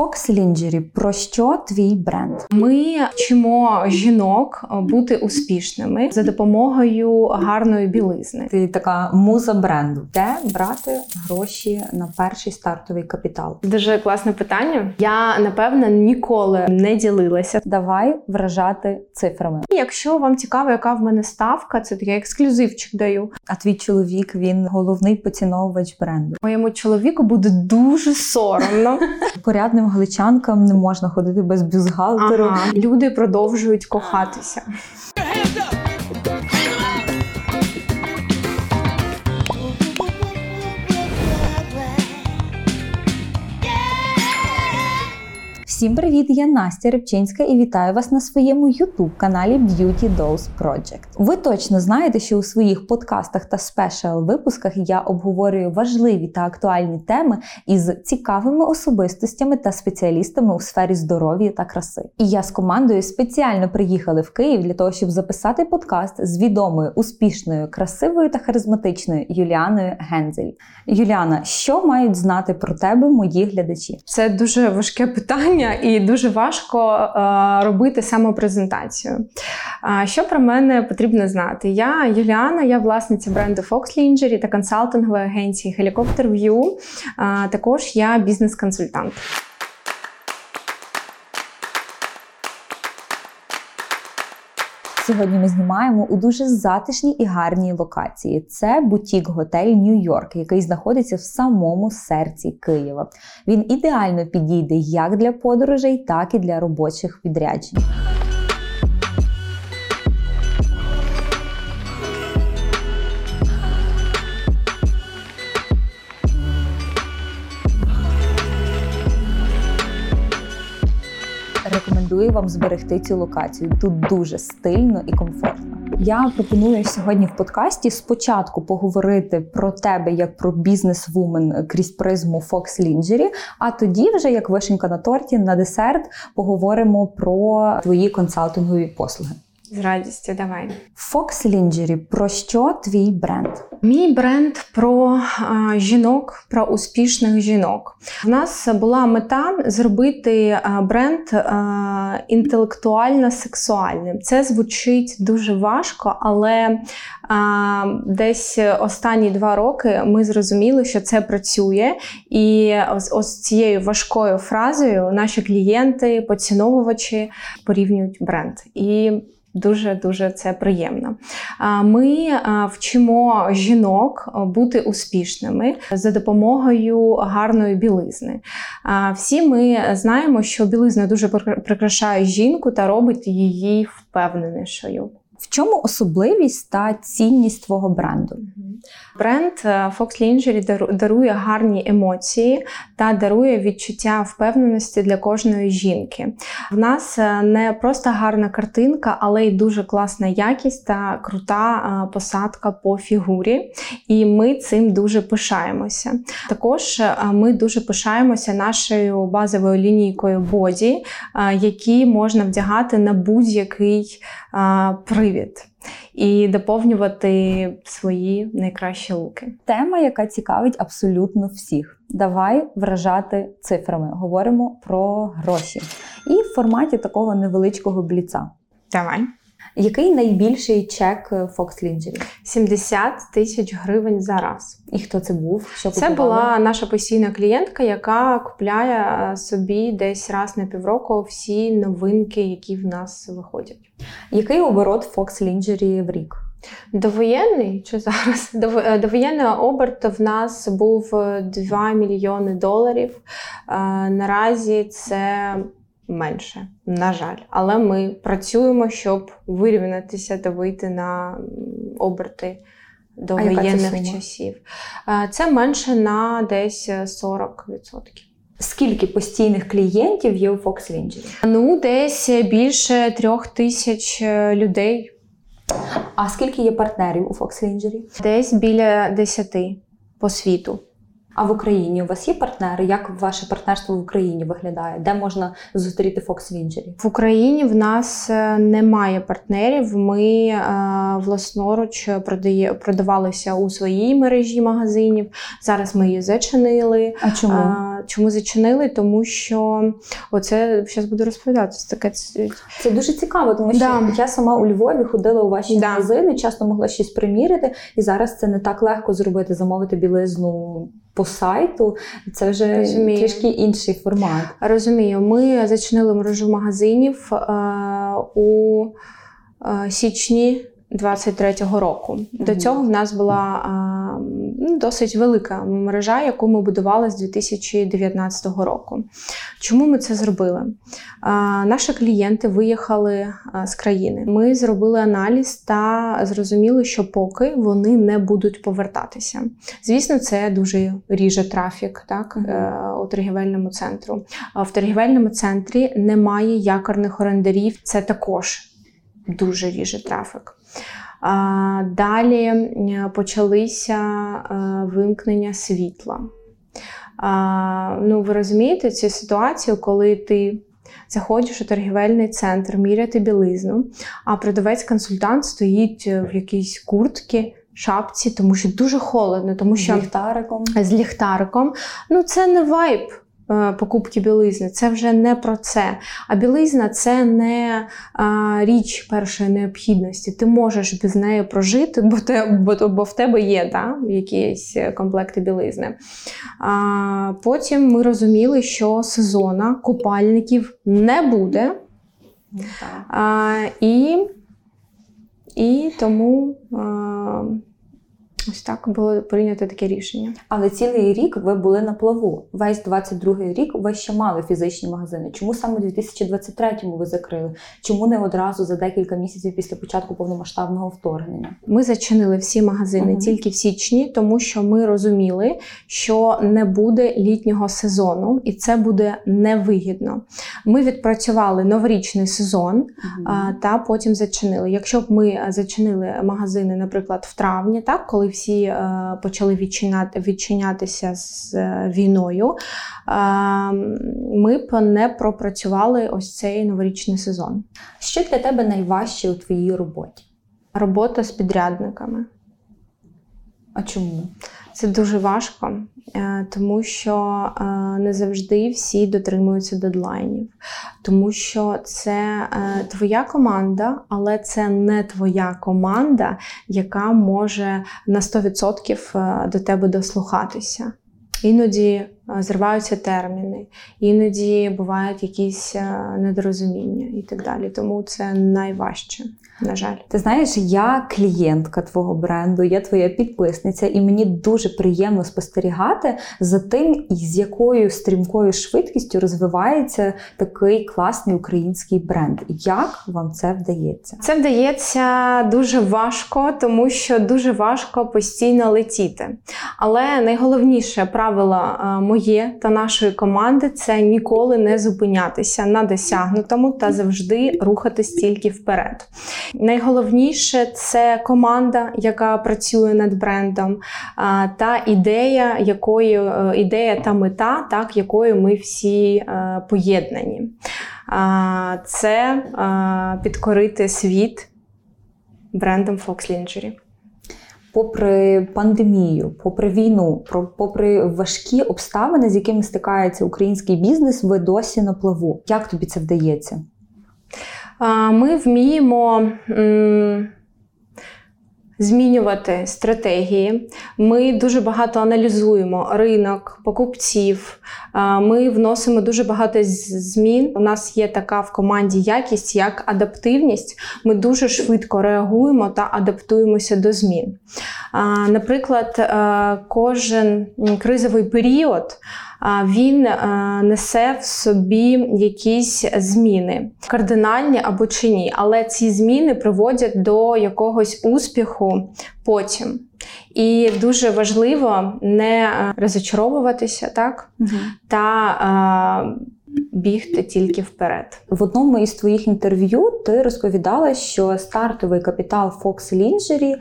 Fox Lingerie, про що твій бренд? Ми вчимо жінок бути успішними за допомогою гарної білизни. Ти така муза бренду. Де брати гроші на перший стартовий капітал? Дуже класне питання. Я напевно ніколи не ділилася. Давай вражати цифрами. Якщо вам цікаво, яка в мене ставка, це такий ексклюзивчик даю. А твій чоловік він головний поціновувач бренду. Моєму чоловіку буде дуже соромно. Порядним гличанкам не можна ходити без бюзгалтеру. Ага. Люди продовжують кохатися. Всім привіт! Я Настя Рибчинська і вітаю вас на своєму youtube каналі Beauty Dose Project. Ви точно знаєте, що у своїх подкастах та спешал випусках я обговорюю важливі та актуальні теми із цікавими особистостями та спеціалістами у сфері здоров'я та краси. І я з командою спеціально приїхали в Київ для того, щоб записати подкаст з відомою, успішною, красивою та харизматичною Юліаною Гензель. Юліана, що мають знати про тебе мої глядачі? Це дуже важке питання і дуже важко е, робити самопрезентацію. Що про мене потрібно знати? Я Юліана, я власниця бренду Fox Lingerie та консалтингової агенції Helicopter View. Також я бізнес-консультант. Сьогодні ми знімаємо у дуже затишній і гарній локації. Це бутік-готель Нью-Йорк, який знаходиться в самому серці Києва. Він ідеально підійде як для подорожей, так і для робочих відряджень. Рекомендую вам зберегти цю локацію. Тут дуже стильно і комфортно. Я пропоную сьогодні в подкасті спочатку поговорити про тебе як про бізнес-вумен крізь призму Fox Lingerie, а тоді, вже як вишенька на торті, на десерт поговоримо про твої консалтингові послуги. З радістю, давай. Fox Lingerie, про що твій бренд? Мій бренд про а, жінок, про успішних жінок. У нас була мета зробити а, бренд а, інтелектуально сексуальним. Це звучить дуже важко, але а, десь останні два роки ми зрозуміли, що це працює. І ось, ось цією важкою фразою наші клієнти, поціновувачі порівнюють бренд. І Дуже дуже це приємно. Ми вчимо жінок бути успішними за допомогою гарної білизни. Всі ми знаємо, що білизна дуже прикрашає жінку та робить її впевненішою. В чому особливість та цінність твого бренду? Бренд е, Fox Lingerie дарує гарні емоції та дарує відчуття впевненості для кожної жінки. В нас е, не просто гарна картинка, але й дуже класна якість та крута е, посадка по фігурі. І ми цим дуже пишаємося. Також ми дуже пишаємося нашою базовою лінійкою боді, які можна вдягати на будь-який привід і доповнювати свої найкращі луки. Тема, яка цікавить абсолютно всіх. Давай вражати цифрами. Говоримо про гроші. І в форматі такого невеличкого бліца. Давай. Який найбільший чек Fox Lingerie? 70 тисяч гривень за раз. І хто це був? Що Це була наша постійна клієнтка, яка купляє собі десь раз на півроку всі новинки, які в нас виходять. Який оборот Fox Lingerie в рік? Довоєнний чи зараз? Е, довоєнний оберт в нас був 2 мільйони доларів. Е, наразі це менше, на жаль. Але ми працюємо, щоб вирівнятися та вийти на оберти до воєнних часів. Це менше на десь 40%. Скільки постійних клієнтів є у Fox Lingerie? Ну, десь більше трьох тисяч е, людей. А скільки є партнерів у Fox Lingerie? Десь біля десяти по світу. А в Україні у вас є партнери? Як ваше партнерство в Україні виглядає? Де можна зустріти Fox Vingery? В Україні в нас е, немає партнерів. Ми е, власноруч продає, продавалися у своїй мережі магазинів. Зараз ми її зачинили. А чому? А, чому зачинили? Тому що оце зараз буду розповідати. Це таке Це дуже цікаво, тому що Да. я сама у Львові ходила у ваші Да. магазини, часто могла щось приміряти, і зараз це не так легко зробити, замовити білизну по сайту. Це вже Розумію. трішки інший формат. Розумію, ми зачинили мережу магазинів е, у е, січні 23-го року. До цього в нас була ну, досить велика мережа, яку ми будували з 2019 року. Чому ми це зробили? Наші клієнти виїхали з країни. Ми зробили аналіз та зрозуміли, що поки вони не будуть повертатися. Звісно, це дуже ріже трафік так, е, у торгівельному центру. А В торгівельному центрі немає якорних орендарів. Це також дуже ріже трафік. Далі е, почалися е, вимкнення світла. Ну, ви розумієте цю ситуацію, коли ти заходиш у торгівельний центр, міряти білизну, а продавець-консультант стоїть в якійсь куртці, шапці, тому що дуже холодно, тому З що ліхтариком. з ліхтариком. Ну, це не вайб е, покупки білизни, це вже не про це. А білизна це не річ першої необхідності. Ти можеш без неї прожити, бо, те, бо, бо в тебе є да, якісь комплекти білизни. А, потім ми розуміли, що сезона купальників не буде. Ну. А, і, і тому а, ось так було прийнято таке рішення. Але цілий рік ви були на плаву. Весь 22-й рік ви ще мали фізичні магазини. Чому саме у 2023-му ви закрили? Чому не одразу за декілька місяців після початку повномасштабного вторгнення? Ми зачинили всі магазини Мгм. тільки в січні, тому що ми розуміли, що не буде літнього сезону, і це буде невигідно. Ми відпрацювали новорічний сезон а, та потім зачинили. Якщо б ми е, зачинили магазини, наприклад, в травні, так коли всі е, почали відчиняти, відчинятися з е, війною, е, ми б не пропрацювали ось цей новорічний сезон. Що для тебе найважче у твоїй роботі? Робота з підрядниками. А чому? Це дуже важко, е, тому що е, не завжди всі дотримуються дедлайнів, тому що це е, твоя команда, але це не твоя команда, яка може на 100% до тебе дослухатися. Іноді зриваються терміни, іноді бувають якісь е, недорозуміння і так далі. Тому це найважче, на жаль. Ти знаєш, я клієнтка твого бренду, я твоя підписниця, і мені дуже приємно спостерігати за тим, з якою стрімкою швидкістю розвивається такий класний український бренд. Як вам це вдається? Це вдається дуже важко, тому що дуже важко постійно летіти. Але найголовніше правило е, моє та нашої команди це ніколи не зупинятися на досягнутому та завжди рухатись тільки вперед. Найголовніше це команда, яка працює над брендом, та ідея, якою е, ідея та мета, так якою ми всі е, поєднані. Це підкорити світ брендом Fox Lingerie. Попри пандемію, попри війну, попри важкі обставини, з якими стикається український бізнес, ви досі на плаву. Як тобі це вдається? Ми вміємо змінювати стратегії. Ми дуже багато аналізуємо ринок, покупців. Ми вносимо дуже багато змін. У нас є така в команді якість, як адаптивність. Ми дуже швидко реагуємо та адаптуємося до змін. Наприклад, е, кожен кризовий період він е, несе в собі якісь зміни, кардинальні або чи ні, але ці зміни приводять до якогось успіху потім. І дуже важливо не е, розочаровуватися, так? та е, бігти тільки вперед. В одному із твоїх інтерв'ю ти розповідала, що стартовий капітал Fox Lingerie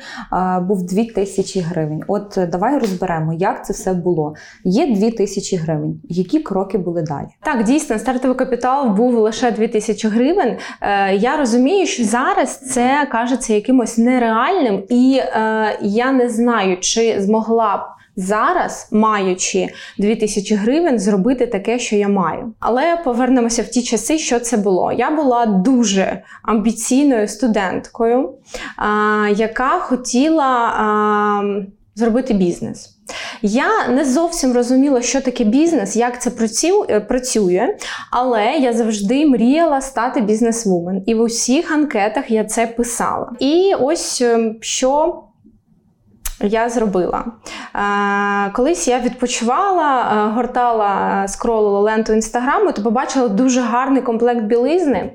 був 2000 гривень. От е, давай розберемо, як це все було. Є 2000 гривень. Які кроки були далі? Так, дійсно, стартовий капітал був лише 2000 гривень. Е, я розумію, що зараз це кажеться якимось нереальним, і е, я не знаю, чи змогла б зараз, маючи 2000 гривень, зробити таке, що я маю. Але повернемося в ті часи, що це було. Я була дуже амбіційною студенткою, яка хотіла зробити бізнес. Я не зовсім розуміла, що таке бізнес, як це працює, але я завжди мріяла стати бізнес-вумен. І в усіх анкетах я це писала. І ось ем, що я зробила. Е, колись я відпочивала, е, гортала, скролила ленту інстаграму, то побачила дуже гарний комплект білизни.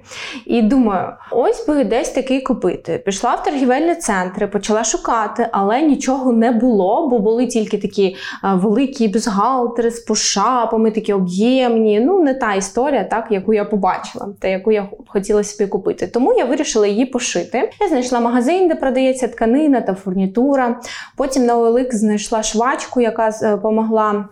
І думаю, ось би десь такий купити. Пішла в торгівельні центри, почала шукати, але нічого не було, бо були тільки такі е, великі бюстгальтери з пошапами, такі об'ємні. Ну, не та історія, так, яку я побачила, та яку я хотіла собі купити. Тому я вирішила її пошити. Я знайшла магазин, де продається тканина та фурнітура. Потім на OLX знайшла швачку, яка допомогла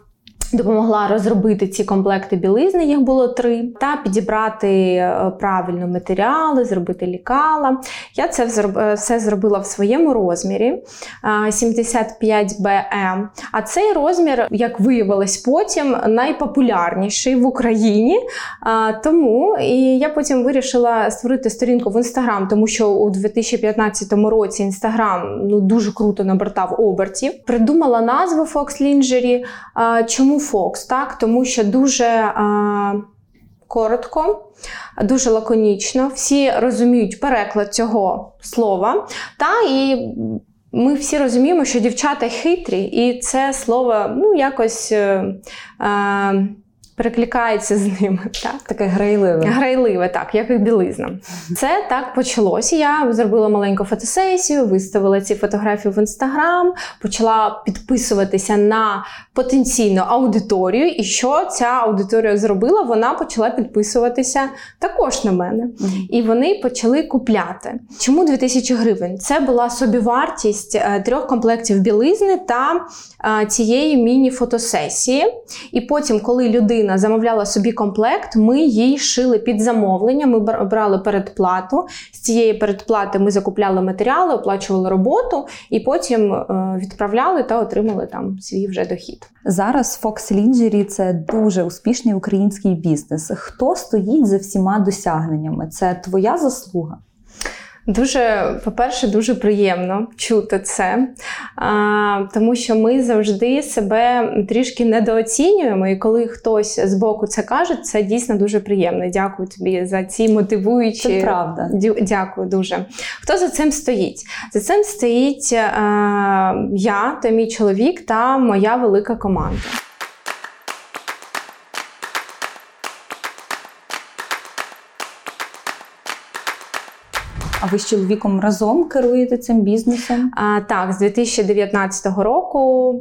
Допомогла розробити ці комплекти білизни, їх було три, та підібрати е, правильно матеріали, зробити лікала. Я це е, все зробила в своєму розмірі 75BM. Е, а цей розмір, як виявилось потім, найпопулярніший в Україні. Тому і я потім вирішила створити сторінку в інстаграм, тому що у 2015 році інстаграм ну, дуже круто набертав обертів. Придумала назву Fox Lingerie. Чому Fox, так? Тому що дуже а, коротко, дуже лаконічно, всі розуміють переклад цього слова. Та і ми всі розуміємо, що дівчата хитрі, і це слово ну, якось. А, перекликається з ними. Так? Таке грайливе. Грайливе, так, як і білизна. Це так почалося. Я зробила маленьку фотосесію, виставила ці фотографії в інстаграм, почала підписуватися на потенційну аудиторію. І що ця аудиторія зробила? Вона почала підписуватися також на мене. І вони почали купляти. Чому 2000 гривень? Це була собівартість е, трьох комплектів білизни та е, цієї міні-фотосесії. І потім, коли людина людина замовляла собі комплект, ми їй шили під замовлення. Ми брали передплату. З цієї передплати ми закупляли матеріали, оплачували роботу і потім е, відправляли та отримали там свій вже дохід. Зараз Fox Lingerie – це дуже успішний український бізнес. Хто стоїть за всіма досягненнями? Це твоя заслуга? Дуже, по-перше, дуже приємно чути це, тому що ми завжди себе трішки недооцінюємо, і коли хтось з боку це каже, це дійсно дуже приємно. Дякую тобі за ці мотивуючі. Це правда. Дякую дуже. Хто за цим стоїть? За цим стоїть я та мій чоловік та моя велика команда. А ви з чоловіком разом керуєте цим бізнесом? А, Так, з 2019 року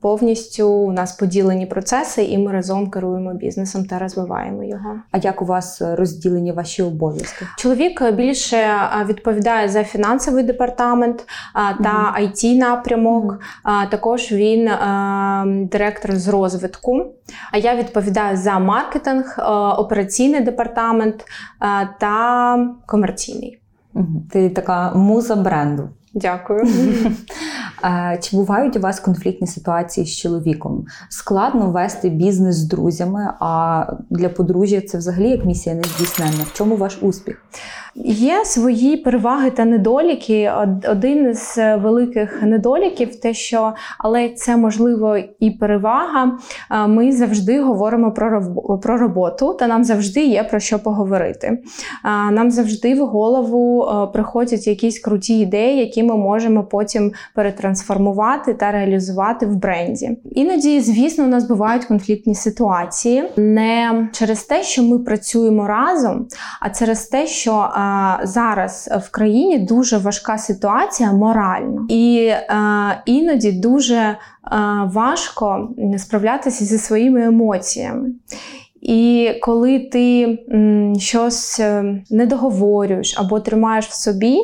повністю у нас поділені процеси, і ми разом керуємо бізнесом та розвиваємо його. А як у вас розділені ваші обов'язки? Чоловік більше відповідає за фінансовий департамент та it напрямок. Також він директор з розвитку. А я відповідаю за маркетинг, операційний департамент та комерційний. Ти така муза бренду. Дякую. Чи бувають у вас конфліктні ситуації з чоловіком? Складно вести бізнес з друзями, а для подружжя це взагалі як місія нездійсненна. В чому ваш успіх? Є свої переваги та недоліки. Один з великих недоліків, те, що але це можливо і перевага. Ми завжди говоримо про роботу, та нам завжди є про що поговорити. Нам завжди в голову приходять якісь круті ідеї, які ми можемо потім перетрансформувати та реалізувати в бренді. Іноді, звісно, у нас бувають конфліктні ситуації не через те, що ми працюємо разом, а через те, що зараз в країні дуже важка ситуація морально, і іноді дуже важко справлятися зі своїми емоціями. І коли ти щось е, не договорюєш або тримаєш в собі,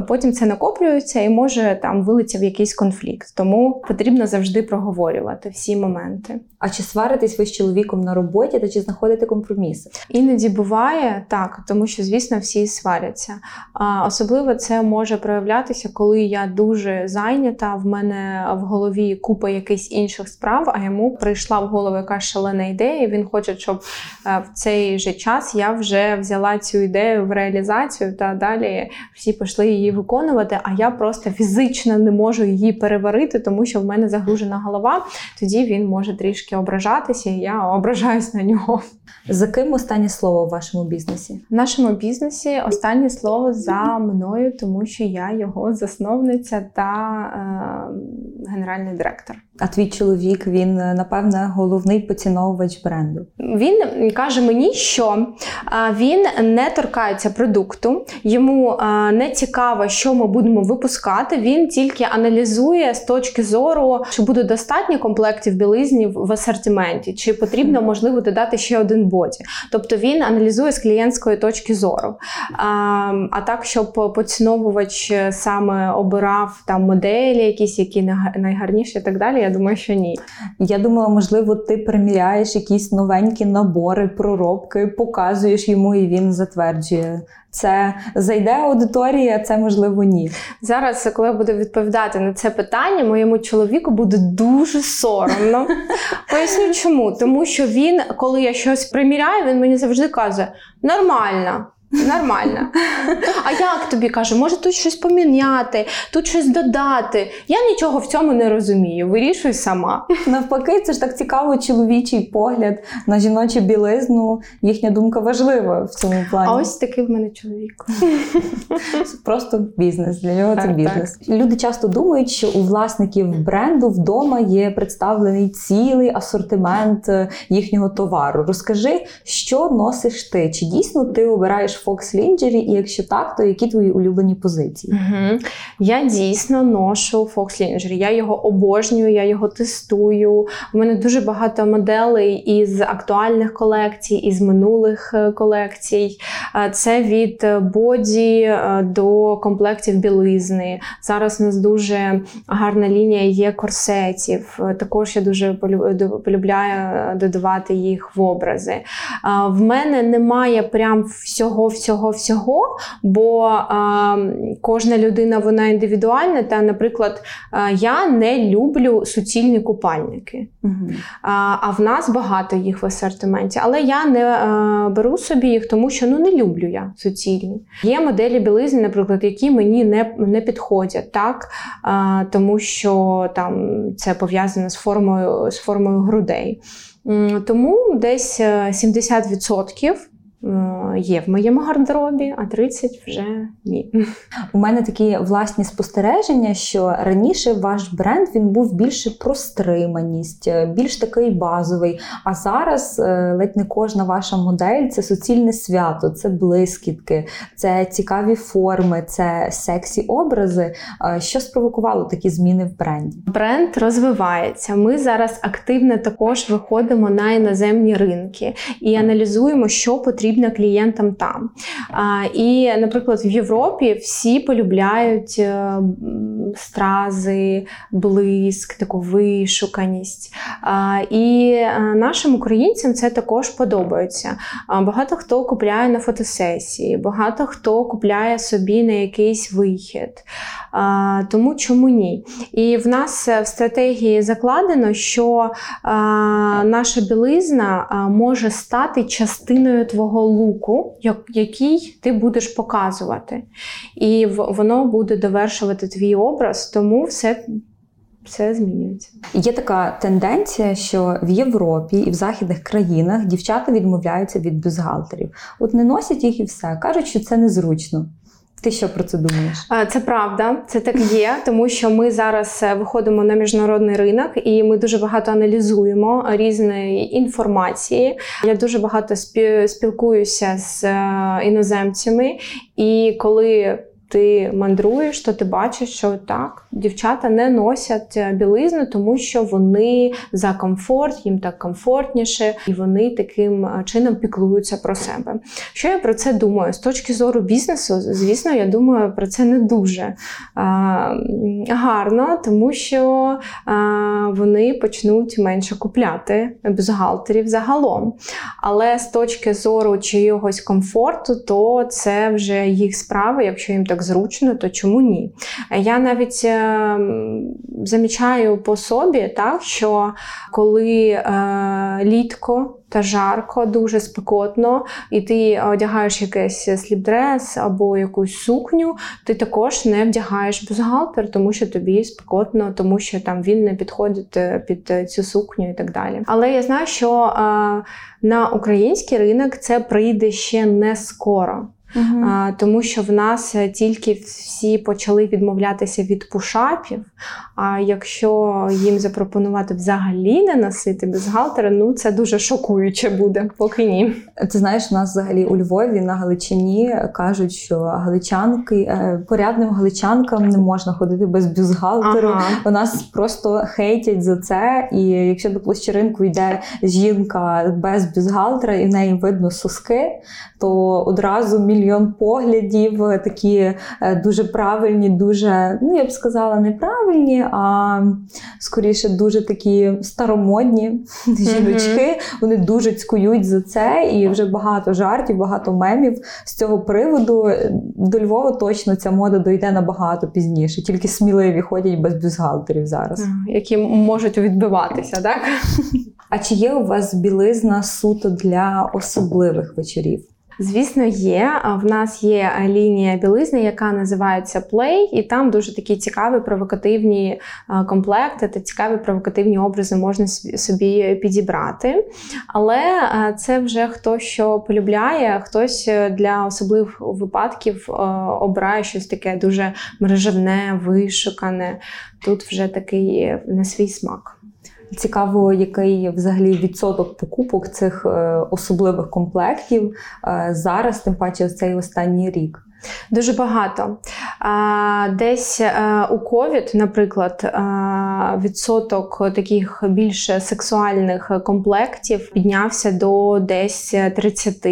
потім це накоплюється і може там вилиться якийсь конфлікт. Тому потрібно завжди проговорювати всі моменти. А чи сваритесь ви з чоловіком на роботі та чи знаходите компроміси? Іноді буває так, тому що, звісно, всі сваряться. А особливо це може проявлятися, коли я дуже зайнята. В мене в голові купа якихось інших справ, а йому прийшла в голову якась шалена ідея. і Він хоче, щоб е, в цей же час я вже взяла цю ідею в реалізацію, та далі всі пішли її виконувати. А я просто фізично не можу її переварити, тому що в мене загружена голова. Тоді він може трішки ображатися, і я ображаюсь на нього. За ким останнє слово в вашому бізнесі? В нашому бізнесі останнє слово за мною, тому що я його засновниця та е, генеральний директор. А твій чоловік він напевне головний поціновувач бренду. Він каже мені, що він не торкається продукту, йому не цікаво, що ми будемо випускати. Він тільки аналізує з точки зору, чи буде достатньо комплектів білизні в асортименті, чи потрібно можливо додати ще один боді. Тобто він аналізує з клієнтської точки зору. А а так, щоб поціновувач саме обирав там моделі, якісь які найгарніші, і так далі. Я думаю, що ні. Я думала, можливо, ти приміряєш якісь новенькі набори, проробки, показуєш йому, і він затверджує. Це зайде аудиторія, це можливо ні. Зараз, коли я буду відповідати на це питання, моєму чоловіку буде дуже соромно. Поясню чому. Тому що він, коли я щось приміряю, він мені завжди каже: нормально. Нормально. А як тобі каже, може тут щось поміняти, тут щось додати. Я нічого в цьому не розумію. Вирішуй сама. Навпаки, це ж так цікаво, чоловічий погляд на жіночу білизну. Їхня думка важлива в цьому плані. А ось такий в мене чоловік. Просто бізнес. Для нього це бізнес. Так. Люди часто думають, що у власників бренду вдома є представлений цілий асортимент е, їхнього товару. Розкажи, що носиш ти? Чи дійсно ти обираєш Fox Lingerie, і якщо так, то які твої улюблені позиції? Угу. Я дійсно ношу Fox Lingerie. Я його обожнюю, я його тестую. У мене дуже багато моделей із актуальних колекцій, із минулих е, колекцій. Е, це від боді е, до комплектів білизни. Зараз у нас дуже гарна лінія є корсетів. Також я дуже полюбляю додавати їх в образи. В мене немає прям всього всього-всього, бо а, кожна людина вона індивідуальна. Та, наприклад, я не люблю суцільні купальники. Угу. А а в нас багато їх в асортименті, але я не а, беру собі їх, тому що ну, не люблю я суцільні. Є моделі білизни, наприклад, які мені не не підходять, так? А, тому що там це пов'язано з формою, з формою грудей. Тому десь 70% Е, є в моєму гардеробі, а 30 вже ні. У мене такі власні спостереження, що раніше ваш бренд він був більше про стриманість, е, більш такий базовий. А зараз е, ледь не кожна ваша модель це суцільне свято, це блискітки, це цікаві форми, це сексі образи. Що спровокувало такі зміни в бренді? Бренд розвивається. Ми зараз активно також виходимо на іноземні ринки і аналізуємо, що потрібно потрібна клієнтам там. І, наприклад, в Європі всі полюбляють е, стрази, блиск, таку вишуканість. І е, нашим українцям це також подобається. Багато хто купляє на фотосесії, багато хто купляє собі на якийсь вихід. Тому чому ні? І в нас в стратегії закладено, що наша білизна може стати частиною твого луку, який ти будеш показувати. І воно буде довершувати твій образ, тому все. Все змінюється. Є така тенденція, що в Європі і в західних країнах дівчата відмовляються від бюстгальтерів. От не носять їх і все. Кажуть, що це незручно. Ти що про це думаєш? Це правда, це так є, тому що ми зараз е, виходимо на міжнародний ринок і ми дуже багато аналізуємо різної інформації. Я дуже багато спілкуюся з е, іноземцями, і коли ти мандруєш, то ти бачиш, що так, дівчата не носять е, білизну, тому що вони за комфорт, їм так комфортніше, і вони таким е, чином піклуються про себе. Що я про це думаю? З точки зору бізнесу, звісно, я думаю про це не дуже а, гарно, тому що а, вони почнуть менше купляти бюзгалтерів загалом. Але з точки зору чогось комфорту, то це вже їх справа, якщо їм так зручно, то чому ні? Я навіть е, замічаю по собі, так, що коли е, літко та жарко, дуже спекотно, і ти одягаєш якийсь сліпдрес або якусь сукню, ти також не вдягаєш бюстгальтер, тому що тобі спекотно, тому що там він не підходить е, під цю сукню і так далі. Але я знаю, що е, на український ринок це прийде ще не скоро. Угу. А, Тому що в нас е, тільки всі почали відмовлятися від пушапів. А якщо їм запропонувати взагалі не носити бюстгальтери, ну це дуже шокуюче буде, поки ні. Ти знаєш, у нас взагалі у Львові на Галичині кажуть, що галичанки е, порядним галичанкам не можна ходити без бюстгальтеру. Ага. У нас просто хейтять за це. І якщо до площеринку йде жінка без бюстгальтера і в неї видно соски, то одразу мільйон поглядів, такі е, дуже правильні, дуже, ну я б сказала, неправильні, а скоріше дуже такі старомодні жіночки. Вони дуже цькують за це, і вже багато жартів, багато мемів з цього приводу. До Львова точно ця мода дойде набагато пізніше, тільки сміливі ходять без бюстгальтерів зараз, які можуть відбиватися, так? А чи є у вас білизна суто для особливих вечорів? Звісно, є. В нас є лінія білизни, яка називається Play, і там дуже такі цікаві провокативні комплекти та цікаві провокативні образи можна собі підібрати. Але це вже хто що полюбляє, хтось е, для особливих випадків обирає щось таке дуже мережевне, вишукане. Тут вже такий е, на свій смак. Цікаво, який взагалі відсоток покупок цих е, особливих комплектів е, зараз, тим паче, цей останній рік. Дуже багато. Десь е, у ковід, наприклад, відсоток таких більш сексуальних комплектів піднявся до десь 30.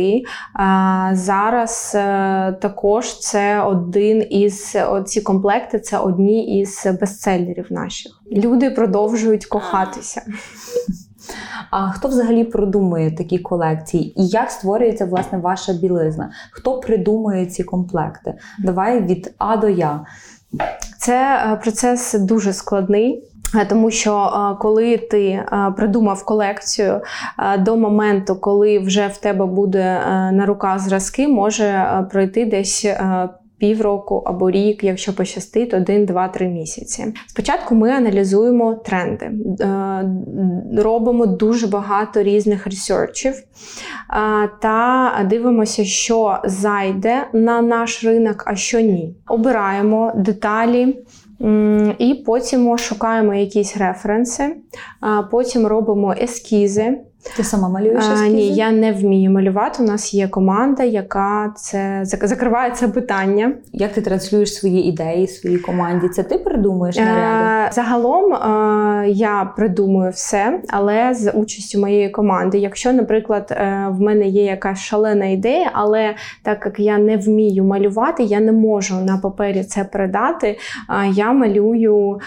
Зараз е, також це один із ці комплекти це одні із бестселерів наших. Люди продовжують кохатися. А хто взагалі продумує такі колекції? І як створюється власне ваша білизна? Хто придумує ці комплекти? Давай від А до Я. Це е, процес дуже складний. Е, тому що е, коли ти придумав колекцію до моменту, коли вже в тебе буде на руках зразки, може пройти десь півроку або рік, якщо пощастить, один, два, три місяці. Спочатку ми аналізуємо тренди, е, робимо дуже багато різних ресерчів е, та дивимося, що зайде на наш ринок, а що ні. Обираємо деталі. І потім шукаємо якісь референси, потім робимо ескізи. Ти сама малюєш? А, Ні, я не вмію малювати. У нас є команда, яка це закриває це питання. Як ти транслюєш свої ідеї своїй команді? Це ти придумуєш е, наряди? Загалом е, я придумую все, але з участю моєї команди. Якщо, наприклад, е, в мене є якась шалена ідея, але так як я не вмію малювати, я не можу на папері це передати. Я малюю,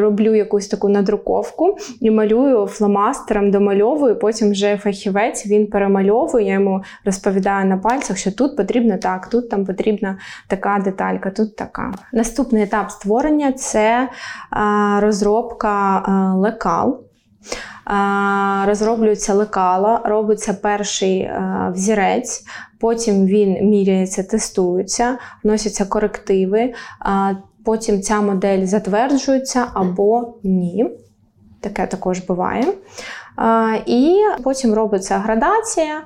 роблю якусь таку надруковку і малюю малюю фломастером, домальовую, потім вже фахівець він перемальовує, я йому розповідаю на пальцях, що тут потрібно так, тут там потрібна така деталька, тут така. Наступний етап створення це розробка лекал. Розроблюється лекала, робиться перший взірець, потім він міряється, тестується, вносяться корективи, потім ця модель затверджується або ні. Таке також буває. І потім робиться градація,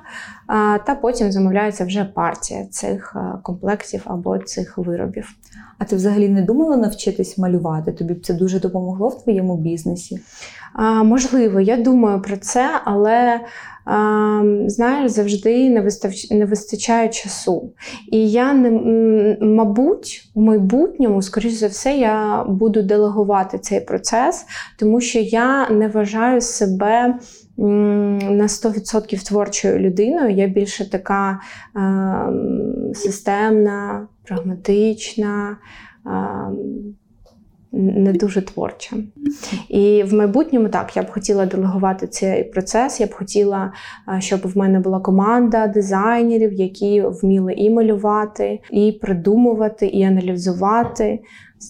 та потім замовляється вже партія цих комплектів або цих виробів. А ти взагалі не думала навчитись малювати? Тобі б це дуже допомогло в твоєму бізнесі? Можливо, я думаю про це, але знаєш, завжди не вистачає, не вистачає часу. І я не мабуть, у майбутньому, скоріш за все, я буду делегувати цей процес, тому що я не вважаю себе. На 100% творчою людиною я більше така е, системна, прагматична, е, не дуже творча. І в майбутньому так я б хотіла делегувати цей процес. Я б хотіла, щоб в мене була команда дизайнерів, які вміли і малювати, і придумувати, і аналізувати.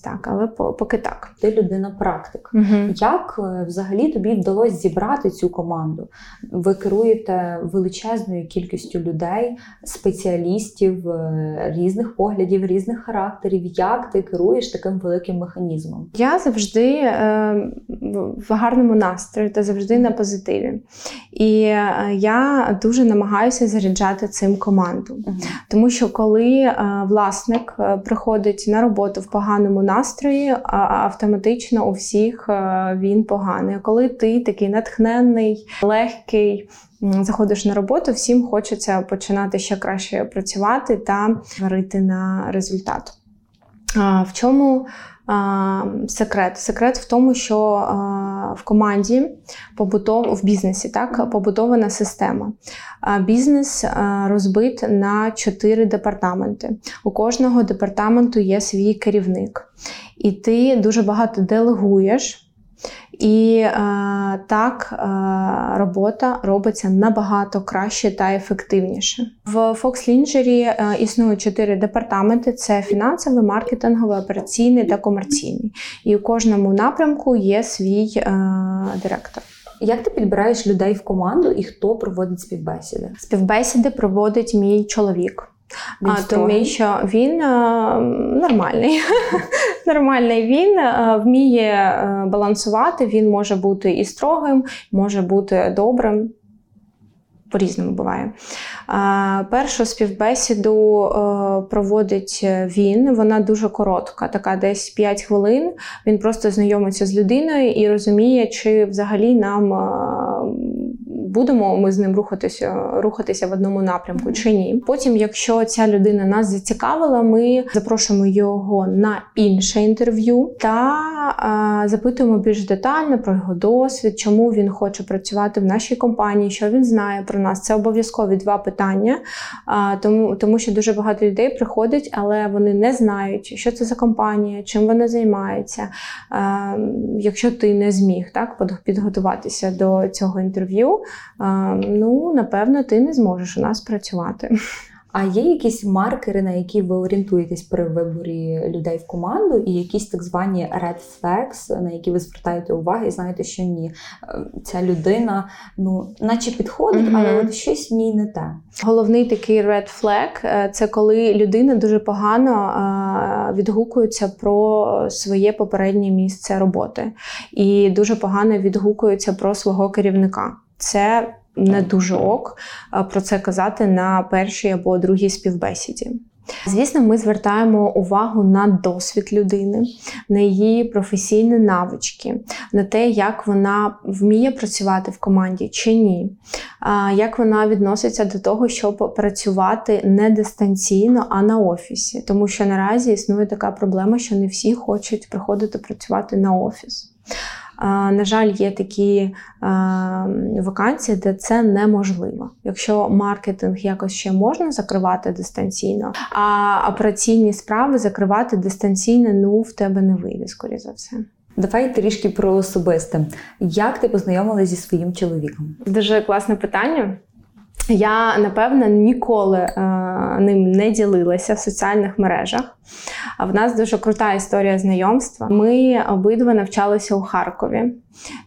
Так, але поки так. Ти людина практик. Угу. Як е, взагалі тобі вдалося зібрати цю команду? Ви керуєте величезною кількістю людей, спеціалістів е, різних поглядів, різних характерів. Як ти керуєш таким великим механізмом? Я завжди е, в гарному настрої та завжди на позитиві. І е, я дуже намагаюся заряджати цим команду. Угу. Тому що коли е, власник приходить на роботу в поганому поганому настрої, а автоматично у всіх е, він поганий. Коли ти такий натхненний, легкий. Заходиш на роботу, всім хочеться починати ще краще працювати та варити на результат. В чому секрет? Секрет в тому, що в команді побутов в бізнесі так побудована система. Бізнес розбит на чотири департаменти. У кожного департаменту є свій керівник, і ти дуже багато делегуєш. І е, так е, робота робиться набагато краще та ефективніше. В Fox Lingerie е, існують чотири департаменти: це фінансовий, маркетинговий, операційний та комерційний. І у кожному напрямку є свій е, директор. Як ти підбираєш людей в команду і хто проводить співбесіди? Співбесіди проводить мій чоловік. А, Тому що він а, нормальний. нормальний він а, вміє а, балансувати, він може бути і строгим, може бути добрим. По-різному буває. Першу співбесіду е, проводить він, вона дуже коротка, така десь 5 хвилин. Він просто знайомиться з людиною і розуміє, чи взагалі нам будемо ми з ним рухатися рухатися в одному напрямку чи ні. Потім, якщо ця людина нас зацікавила, ми запрошуємо його на інше інтерв'ю та а, запитуємо більш детально про його досвід, чому він хоче працювати в нашій компанії, що він знає про нас. Це обов'язкові два питання, а, тому, тому що дуже багато людей приходять, але вони не знають, що це за компанія, чим вона займається. А, якщо ти не зміг так підготуватися до цього інтерв'ю, ну напевно ти не зможеш у нас працювати. А є якісь маркери, на які ви орієнтуєтесь при виборі людей в команду, і якісь так звані red flags, на які ви звертаєте увагу і знаєте, що ні, е, ця людина, ну, наче підходить, mm-hmm. але от щось в ній не те. Головний такий red flag е, – це коли людина дуже погано відгукується про своє попереднє місце роботи, і дуже погано відгукується про свого керівника. Це не дуже ок про це казати на першій або другій співбесіді. Звісно, ми звертаємо увагу на досвід людини, на її професійні навички, на те, як вона вміє працювати в команді чи ні, як вона відноситься до того, щоб працювати не дистанційно, а на офісі. Тому що наразі існує така проблема, що не всі хочуть приходити працювати на офіс. На жаль, є такі вакансії, де це неможливо. Якщо маркетинг якось ще можна закривати дистанційно, а операційні справи закривати дистанційно, ну в тебе не вийде, скоріше за все. Давай трішки про особисте. Як ти познайомилася зі своїм чоловіком? Дуже класне питання. Я напевно ніколи е, ним не ділилася в соціальних мережах. А в нас дуже крута історія знайомства. Ми обидва навчалися у Харкові.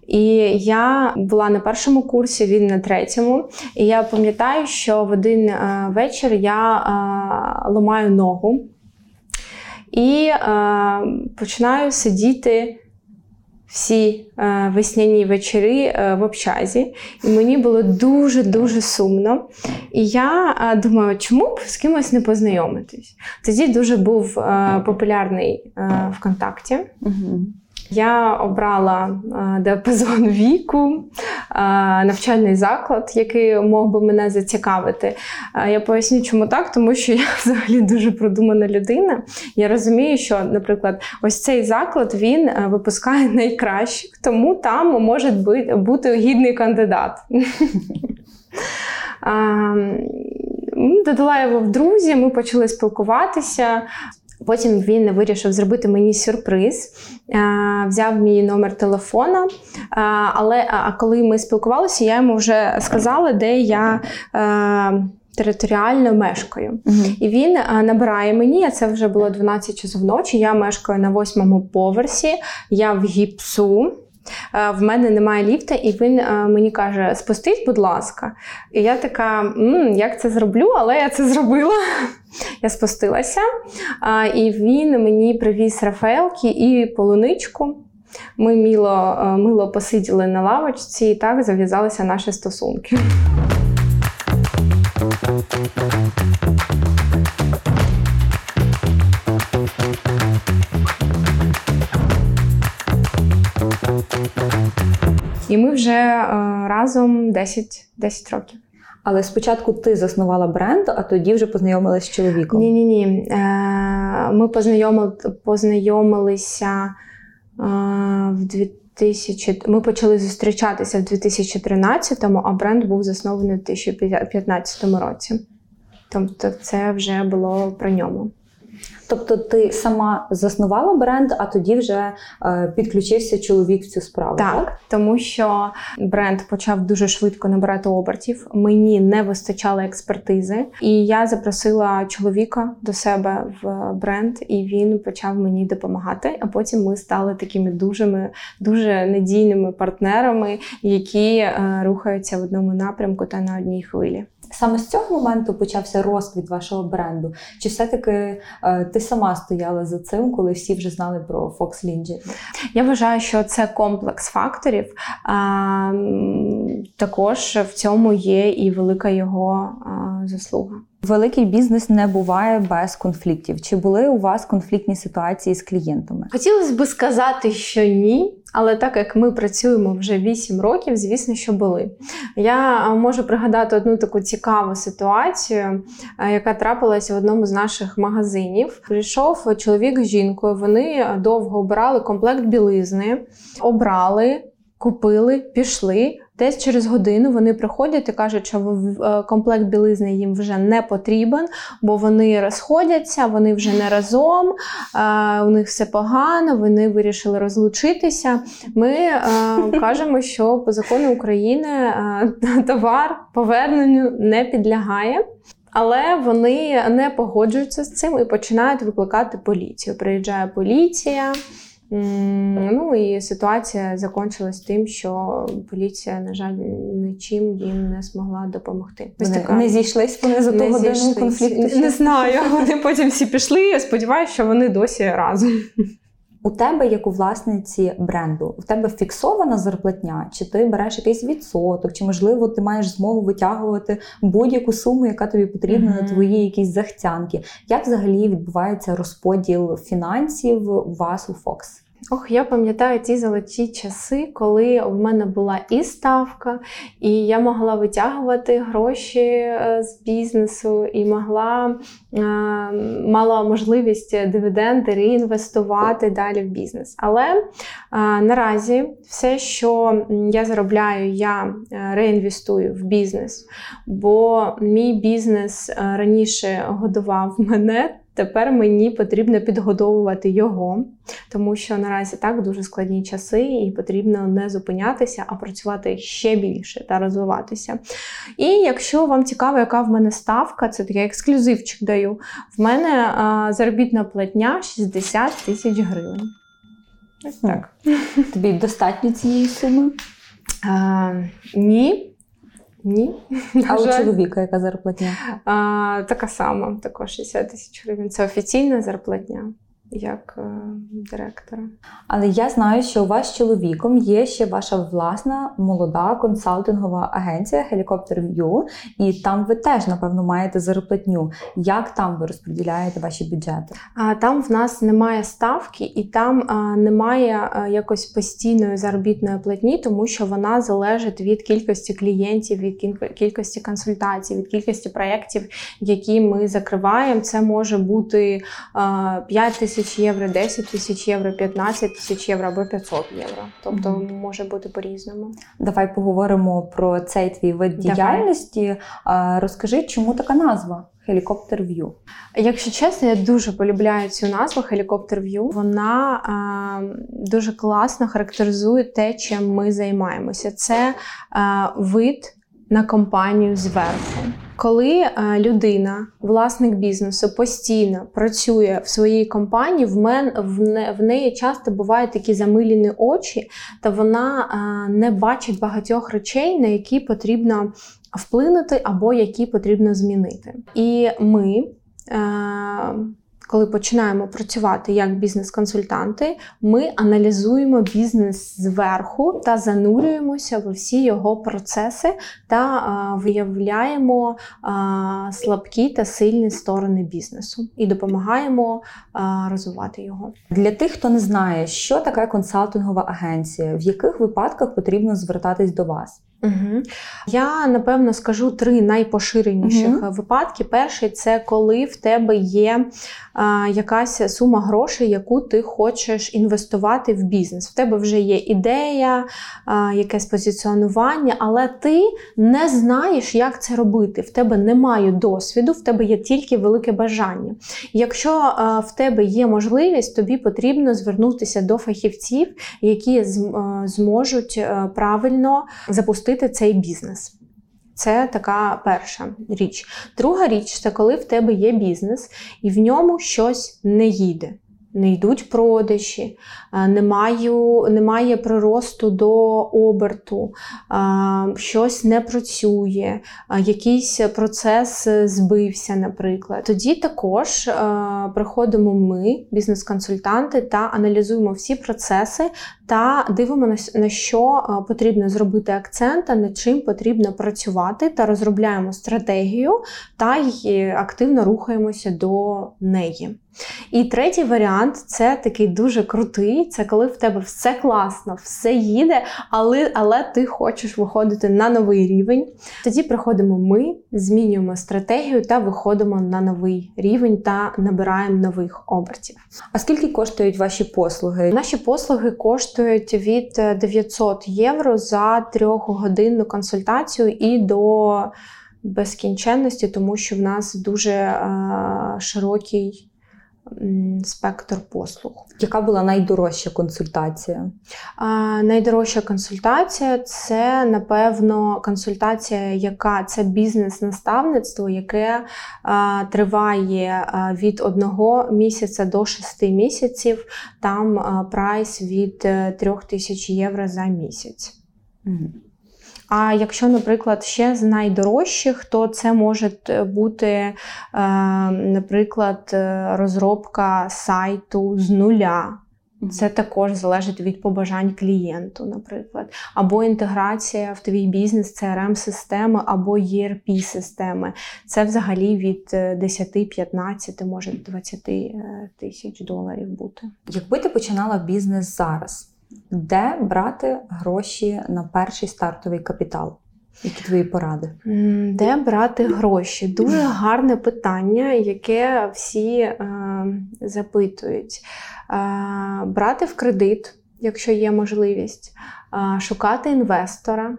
І я була на першому курсі, він на третьому. І я пам'ятаю, що в один е, вечір я е, ламаю ногу і е, починаю сидіти всі е, весняні вечори е, в общазі, і мені було дуже-дуже сумно. І я е, думаю, чому б з кимось не познайомитись? Тоді дуже був популярний ВКонтакті. Угу. Я обрала диапазон віку, навчальний заклад, який мог би мене зацікавити. Я поясню, чому так, тому що я взагалі дуже продумана людина. Я розумію, що, наприклад, ось цей заклад він випускає найкращих, тому там може бути гідний кандидат. Додала його в друзі, ми почали спілкуватися. Потім він вирішив зробити мені сюрприз, взяв мій номер телефона. Але коли ми спілкувалися, я йому вже сказала, де я. Територіально мешкаю. Uh-huh. І він набирає мені, а це вже було 12 часов ночі. Я мешкаю на восьмому поверсі, я в гіпсу. Е, в мене немає ліфта, і він е, мені каже: спустись, будь ласка. І я така, як це зроблю, але я це зробила. Я спустилася, і він мені привіз Рафаелки і полуничку. Ми мило, е, мило посиділи на лавочці, і так зав'язалися наші стосунки. І ми вже е, разом 10 10 років. Але спочатку ти заснувала бренд, а тоді вже познайомилася з чоловіком. Ні, ні, ні. Ми познайомили, познайомилися е, в 2000... Ми почали зустрічатися в 2013-му, а бренд був заснований в 2015 році. Тобто, це вже було про ньому. Тобто ти сама заснувала бренд, а тоді вже е, підключився чоловік в цю справу. Так, так, тому що бренд почав дуже швидко набирати обертів. Мені не вистачало експертизи, і я запросила чоловіка до себе в бренд, і він почав мені допомагати. А потім ми стали такими дуже дуже надійними партнерами, які е, рухаються в одному напрямку та на одній хвилі. Саме з цього моменту почався розквіт вашого бренду? Чи все-таки е, ти сама стояла за цим, коли всі вже знали про Fox Lingerie? Я вважаю, що це комплекс факторів. А, Також в цьому є і велика його а, заслуга. Великий бізнес не буває без конфліктів. Чи були у вас конфліктні ситуації з клієнтами? Хотілося б сказати, що ні. Але так як ми працюємо вже 8 років, звісно, що були. Я можу пригадати одну таку цікаву ситуацію, яка трапилася в одному з наших магазинів. Прийшов чоловік з жінкою. Вони довго обирали комплект білизни, обрали, купили, пішли. Десь через годину вони приходять і кажуть, що е, комплект білизни їм вже не потрібен, бо вони розходяться, вони вже не разом, е, у них все погано, вони вирішили розлучитися. Ми е, кажемо, що по закону України товар поверненню не підлягає. Але вони не погоджуються з цим і починають викликати поліцію. Приїжджає поліція. Ну і ситуація закінчилась тим, що поліція, на жаль, нічим їм не змогла допомогти. Вони така... не зійшлись вони за того годину конфлікту? Не знаю. Вони потім всі пішли. Я сподіваюся, що вони досі разом. У тебе, як у власниці бренду, у тебе фіксована зарплатня, чи ти береш якийсь відсоток, чи можливо ти маєш змогу витягувати будь-яку суму, яка тобі потрібна mm-hmm. на твої якісь захтянки? Як взагалі відбувається розподіл фінансів у вас у Фокс? Ох, я пам'ятаю ті золоті часи, коли в мене була і ставка, і я могла витягувати гроші е, з бізнесу, і могла е, мала можливість дивіденди реінвестувати далі в бізнес. Але е, наразі все, що я заробляю, я реінвестую в бізнес, бо мій бізнес раніше годував мене. Тепер мені потрібно підгодовувати його, тому що наразі так дуже складні часи, і потрібно не зупинятися, а працювати ще більше та розвиватися. І якщо вам цікаво, яка в мене ставка, це такий ексклюзивчик даю. В мене а, заробітна платня 60 тисяч гривень. Ось так. Тобі достатньо цієї суми? А, Ні. Ні. А у чоловіка яка зарплатня? А, Така сама, також 60 тисяч гривень. Це офіційна зарплатня. Як е, директора. Але я знаю, що у вас з чоловіком є ще ваша власна молода консалтингова агенція Helicopter View, і там ви теж, напевно, маєте зарплатню. Як там ви розподіляєте ваші бюджети? А там в нас немає ставки, і там немає а, якось постійної заробітної платні, тому що вона залежить від кількості клієнтів, від кількості консультацій, від кількості проєктів, які ми закриваємо. Це може бути а, 5 тисяч євро, 10 тисяч євро, 15 тисяч євро або 500 євро. Тобто Мгм. може бути по-різному. Давай поговоримо про цей твій вид Давай. діяльності. Розкажи, чому така назва Helicopter View? Якщо чесно, я дуже полюбляю цю назву Helicopter View. Вона е, дуже класно характеризує те, чим ми займаємося. Це е, вид на компанію зверху. Коли е, людина, власник бізнесу, постійно працює в своїй компанії, в мен в, не, в неї часто бувають такі замилені очі, та вона е, не бачить багатьох речей, на які потрібно вплинути або які потрібно змінити. І ми, е, коли починаємо працювати як бізнес-консультанти, ми аналізуємо бізнес зверху та занурюємося в всі його процеси та е, виявляємо е, слабкі та сильні сторони бізнесу і допомагаємо е, розвивати його. Для тих, хто не знає, що таке консалтингова агенція, в яких випадках потрібно звертатись до вас? Угу. Я напевно скажу три найпоширеніших Мгм. випадки. Перший це коли в тебе є а, якась сума грошей, яку ти хочеш інвестувати в бізнес. В тебе вже є ідея, а, якесь позиціонування, але ти не знаєш, як це робити. В тебе немає досвіду, в тебе є тільки велике бажання. Якщо а, в тебе є можливість, тобі потрібно звернутися до фахівців, які зм- зможуть е, правильно запустити цей бізнес. Це така перша річ. Друга річ це коли в тебе є бізнес і в ньому щось не їде. Не йдуть продажі, е, немає, немає приросту до оберту, е, щось не працює, е, якийсь процес збився, наприклад. Тоді також е, приходимо ми, бізнес-консультанти, та аналізуємо всі процеси та дивимося, на що е, потрібно зробити акцент, а над чим потрібно працювати, та розробляємо стратегію та й активно рухаємося до неї. І третій варіант це такий дуже крутий. Це коли в тебе все класно, все їде, але, але ти хочеш виходити на новий рівень. Тоді приходимо ми, змінюємо стратегію та виходимо на новий рівень та набираємо нових обертів. А скільки коштують ваші послуги? Наші послуги коштують від 900 євро за трьохгодинну консультацію і до безкінченності, тому що в нас дуже е, широкий спектр послуг. Яка була найдорожча консультація? А, найдорожча консультація це, напевно, консультація, яка це бізнес-наставництво, яке а, триває а, від одного місяця до шести місяців. Там а, прайс від е, трьох тисяч євро за місяць. Мгм. А якщо, наприклад, ще з найдорожчих, то це може бути, е, наприклад, е, розробка сайту з нуля. Це також залежить від побажань клієнту, наприклад, або інтеграція в твій бізнес crm системи або erp системи Це взагалі від е, 10-15, може 20 е, тисяч доларів бути. Якби ти починала бізнес зараз, де брати гроші на перший стартовий капітал? Які твої поради? Де брати гроші? Дуже гарне питання, яке всі е, запитують. Е, брати в кредит, якщо є можливість, е, шукати інвестора,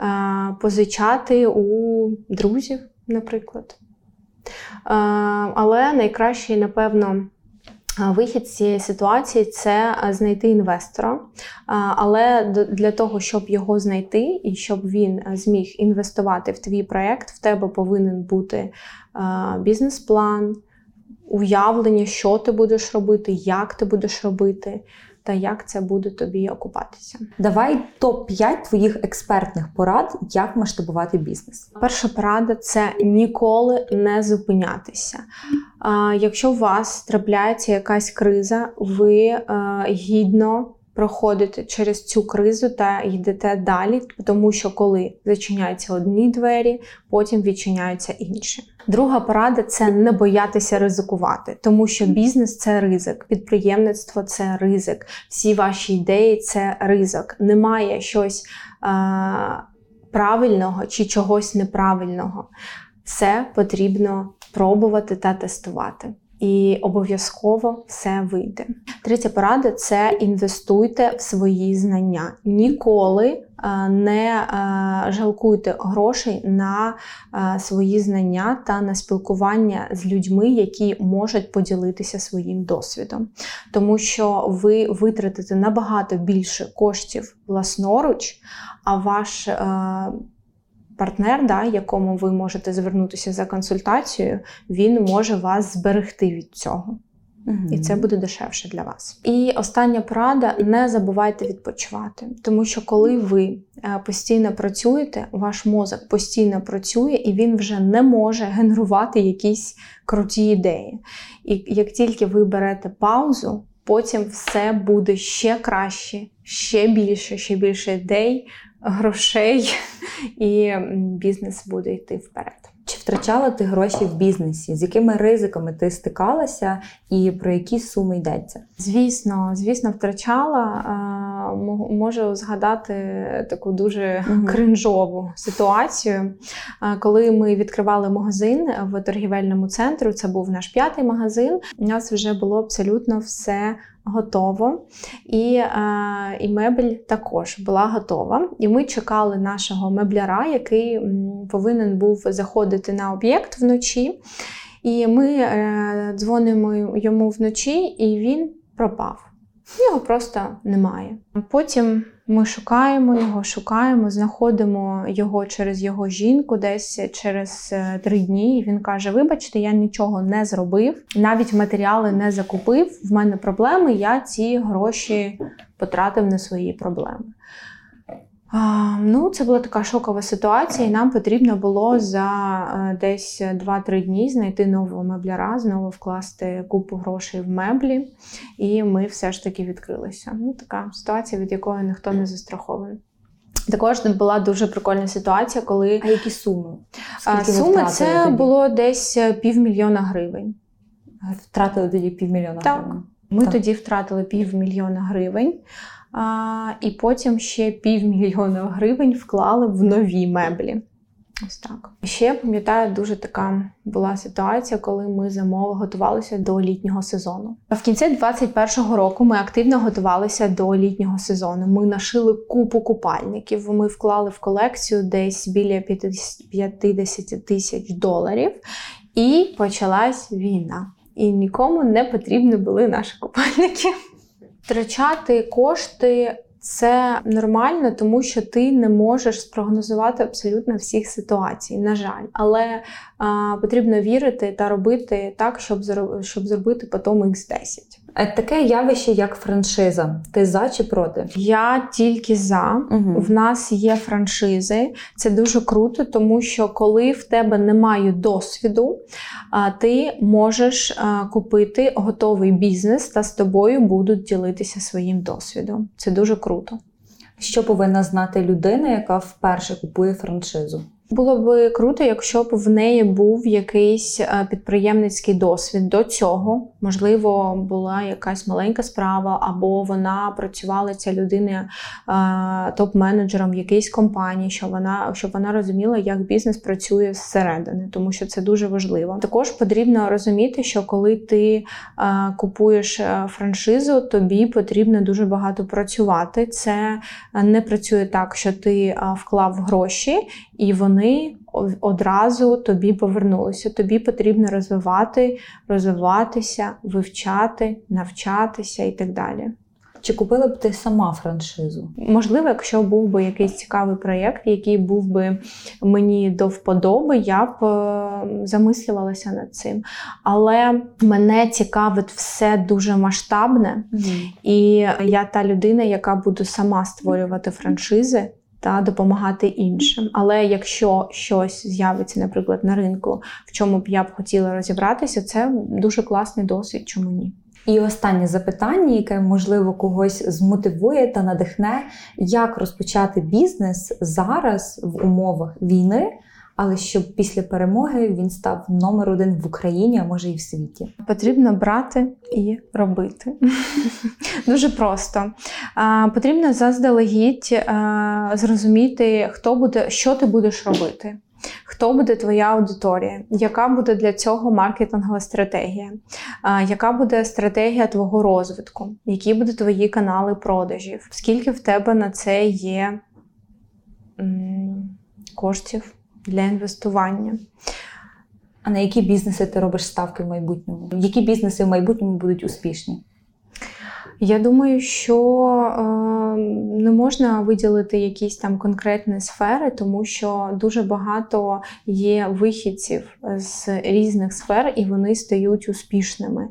е, позичати у друзів, наприклад. Е, але найкращий, напевно, Вихід з цієї ситуації це знайти інвестора. Але для того, щоб його знайти і щоб він е, зміг інвестувати в твій проект, в тебе повинен бути бізнес-план, уявлення, що ти будеш робити, як ти будеш робити, та як це буде тобі окупатися. Давай топ-5 твоїх експертних порад, як масштабувати бізнес. Перша порада це ніколи не зупинятися. Якщо у вас трапляється якась криза, ви гідно проходите через цю кризу та йдете далі, тому що коли зачиняються одні двері, потім відчиняються інші. Друга порада це не боятися ризикувати, тому що бізнес це ризик, підприємництво це ризик, всі ваші ідеї це ризик. Немає щось е- правильного чи чогось неправильного. Все потрібно пробувати та тестувати і обов'язково все вийде. Третя порада це інвестуйте в свої знання. Ніколи е, не е, жалкуйте грошей на е, свої знання та на спілкування з людьми, які можуть поділитися своїм досвідом. Тому що ви витратите набагато більше коштів власноруч, а ваш партнер, да, якому ви можете звернутися за консультацією, він може вас зберегти від цього. Угу. І це буде дешевше для вас. І остання порада: не забувайте відпочивати. Тому що коли ви е, постійно працюєте, ваш мозок постійно працює і він вже не може генерувати якісь круті ідеї. І як тільки ви берете паузу, потім все буде ще краще, ще більше, ще більше ідей, грошей, і бізнес буде йти вперед. Чи втрачала ти гроші в бізнесі? З якими ризиками ти стикалася, і про які суми йдеться? Звісно, звісно, втрачала. Можу згадати таку дуже угу. кринжову ситуацію. Коли ми відкривали магазин в торгівельному центрі, це був наш п'ятий магазин. У нас вже було абсолютно все готово, і е, і мебель також була готова. І ми чекали нашого мебляра, який повинен був заходити на об'єкт вночі. І ми е, дзвонимо йому вночі, і він пропав. Його просто немає. Потім ми шукаємо його, шукаємо, знаходимо його через його жінку, десь через е, три дні. І Він каже: Вибачте, я нічого не зробив, навіть матеріали не закупив. В мене проблеми. Я ці гроші потратив на свої проблеми. Ну, Це була така шокова ситуація, і нам потрібно було за е, десь 2-3 дні знайти нового мебляра, знову вкласти купу грошей в меблі, і ми все ж таки відкрилися. Ну, Така ситуація, від якої ніхто не застрахований. Також була дуже прикольна ситуація, коли. А які суми? Скільки суми це тоді? було десь півмільйона гривень. Втратили тоді півмільйона так. гривень. Ми так. тоді втратили півмільйона гривень і потім ще півмільйона гривень вклали в нові меблі. Ось так. Ще пам'ятаю, дуже така була ситуація, коли ми замово готувалися до літнього сезону. В кінці 21-го року ми активно готувалися до літнього сезону. Ми нашили купу купальників. Ми вклали в колекцію десь біля 50 тисяч доларів, і почалась війна. І нікому не потрібні були наші купальники. Втрачати кошти це нормально, тому що ти не можеш спрогнозувати абсолютно всіх ситуацій, на жаль. Але а, потрібно вірити та робити так, щоб щоб зробити потім X10. Таке явище, як франшиза. Ти за чи проти? Я тільки за. Угу. В нас є франшизи. Це дуже круто, тому що коли в тебе немає досвіду, ти можеш купити готовий бізнес та з тобою будуть ділитися своїм досвідом. Це дуже круто. Що повинна знати людина, яка вперше купує франшизу? Було б круто, якщо б в неї був якийсь е, підприємницький досвід до цього. Можливо, була якась маленька справа, або вона працювала ця людина е, топ-менеджером в якійсь компанії, щоб вона щоб вона розуміла, як бізнес працює зсередини, тому що це дуже важливо. Також потрібно розуміти, що коли ти е, купуєш франшизу, тобі потрібно дуже багато працювати. Це не працює так, що ти вклав гроші і вони вони одразу тобі повернулися. Тобі потрібно розвивати, розвиватися, вивчати, навчатися і так далі. Чи купила б ти сама франшизу? Можливо, якщо був би якийсь цікавий проєкт, який був би мені до вподоби, я б е, замислювалася над цим. Але мене цікавить все дуже масштабне, mm. і я та людина, яка буде сама створювати франшизи та допомагати іншим. Але якщо щось з'явиться, наприклад, на ринку, в чому б я б хотіла розібратися, це дуже класний досвід, чому ні. І останнє запитання, яке можливо когось змотивує та надихне, як розпочати бізнес зараз в умовах війни, але щоб після перемоги він став номер один в Україні, а може і в світі. Потрібно брати і робити. Дуже просто. Потрібно заздалегідь зрозуміти, хто буде, що ти будеш робити. Хто буде твоя аудиторія? Яка буде для цього маркетингова стратегія? Яка буде стратегія твого розвитку? Які будуть твої канали продажів? Скільки в тебе на це є коштів для інвестування? А на які бізнеси ти робиш ставки в майбутньому? Які бізнеси в майбутньому будуть успішні? Я думаю, що е, не можна виділити якісь там конкретні сфери, тому що дуже багато є вихідців з різних сфер, і вони стають успішними.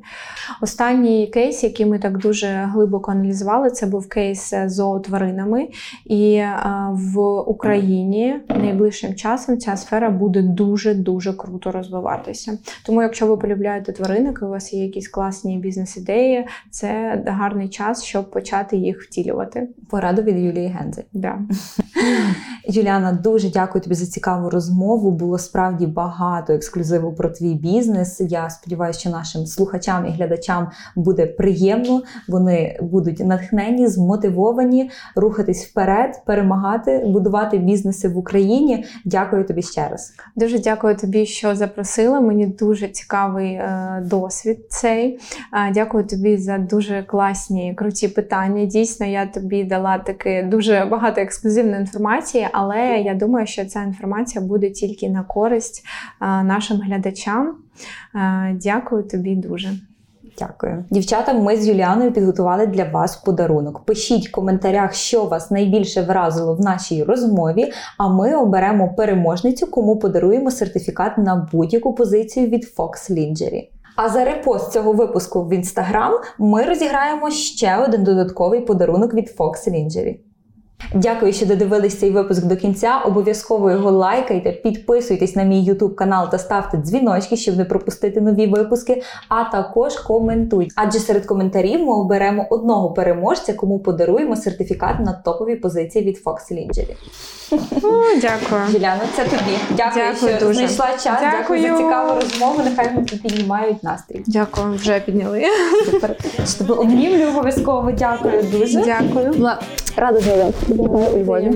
Останній кейс, який ми так дуже глибоко аналізували, це був кейс з зоотваринами. І е, в Україні найближчим часом ця сфера буде дуже-дуже круто розвиватися. Тому, якщо ви полюбляєте тваринок, у вас є якісь класні бізнес-ідеї, це гарний час, щоб почати їх втілювати. Пораду від Юлії Гензи. Да. Юліана, дуже дякую тобі за цікаву розмову. Було справді багато ексклюзиву про твій бізнес. Я сподіваюся, що нашим слухачам і глядачам буде приємно. Вони будуть натхнені, змотивовані рухатись вперед, перемагати, будувати бізнеси в Україні. Дякую тобі ще раз. Дуже дякую тобі, що запросила. Мені дуже цікавий е, досвід цей. Дякую тобі за дуже класні круті питання. Дійсно, я тобі дала таки дуже багато ексклюзивної інформації але я думаю, що ця інформація буде тільки на користь нашим глядачам. Дякую тобі дуже. Дякую. Дівчата, ми з Юліаною підготували для вас подарунок. Пишіть в коментарях, що вас найбільше вразило в нашій розмові, а ми оберемо переможницю, кому подаруємо сертифікат на будь-яку позицію від Fox Lingerie. А за репост цього випуску в інстаграм ми розіграємо ще один додатковий подарунок від Fox Lingerie. Дякую, що додивились цей випуск до кінця. Обов'язково його лайкайте, підписуйтесь на мій YouTube канал та ставте дзвіночки, щоб не пропустити нові випуски. А також коментуйте. Адже серед коментарів ми оберемо одного переможця, кому подаруємо сертифікат на топові позиції від Fox Lingerie. Дякую. Юляна, це тобі. Дякую, Дякую що дуже. знайшла час. Дякую. Дякую за цікаву розмову. Нехай ми піднімають настрій. Дякую, вже підняли. Супер. Щоб обнімлю обов'язково. Дякую дуже. Дякую. Рада знайомитися у Львові.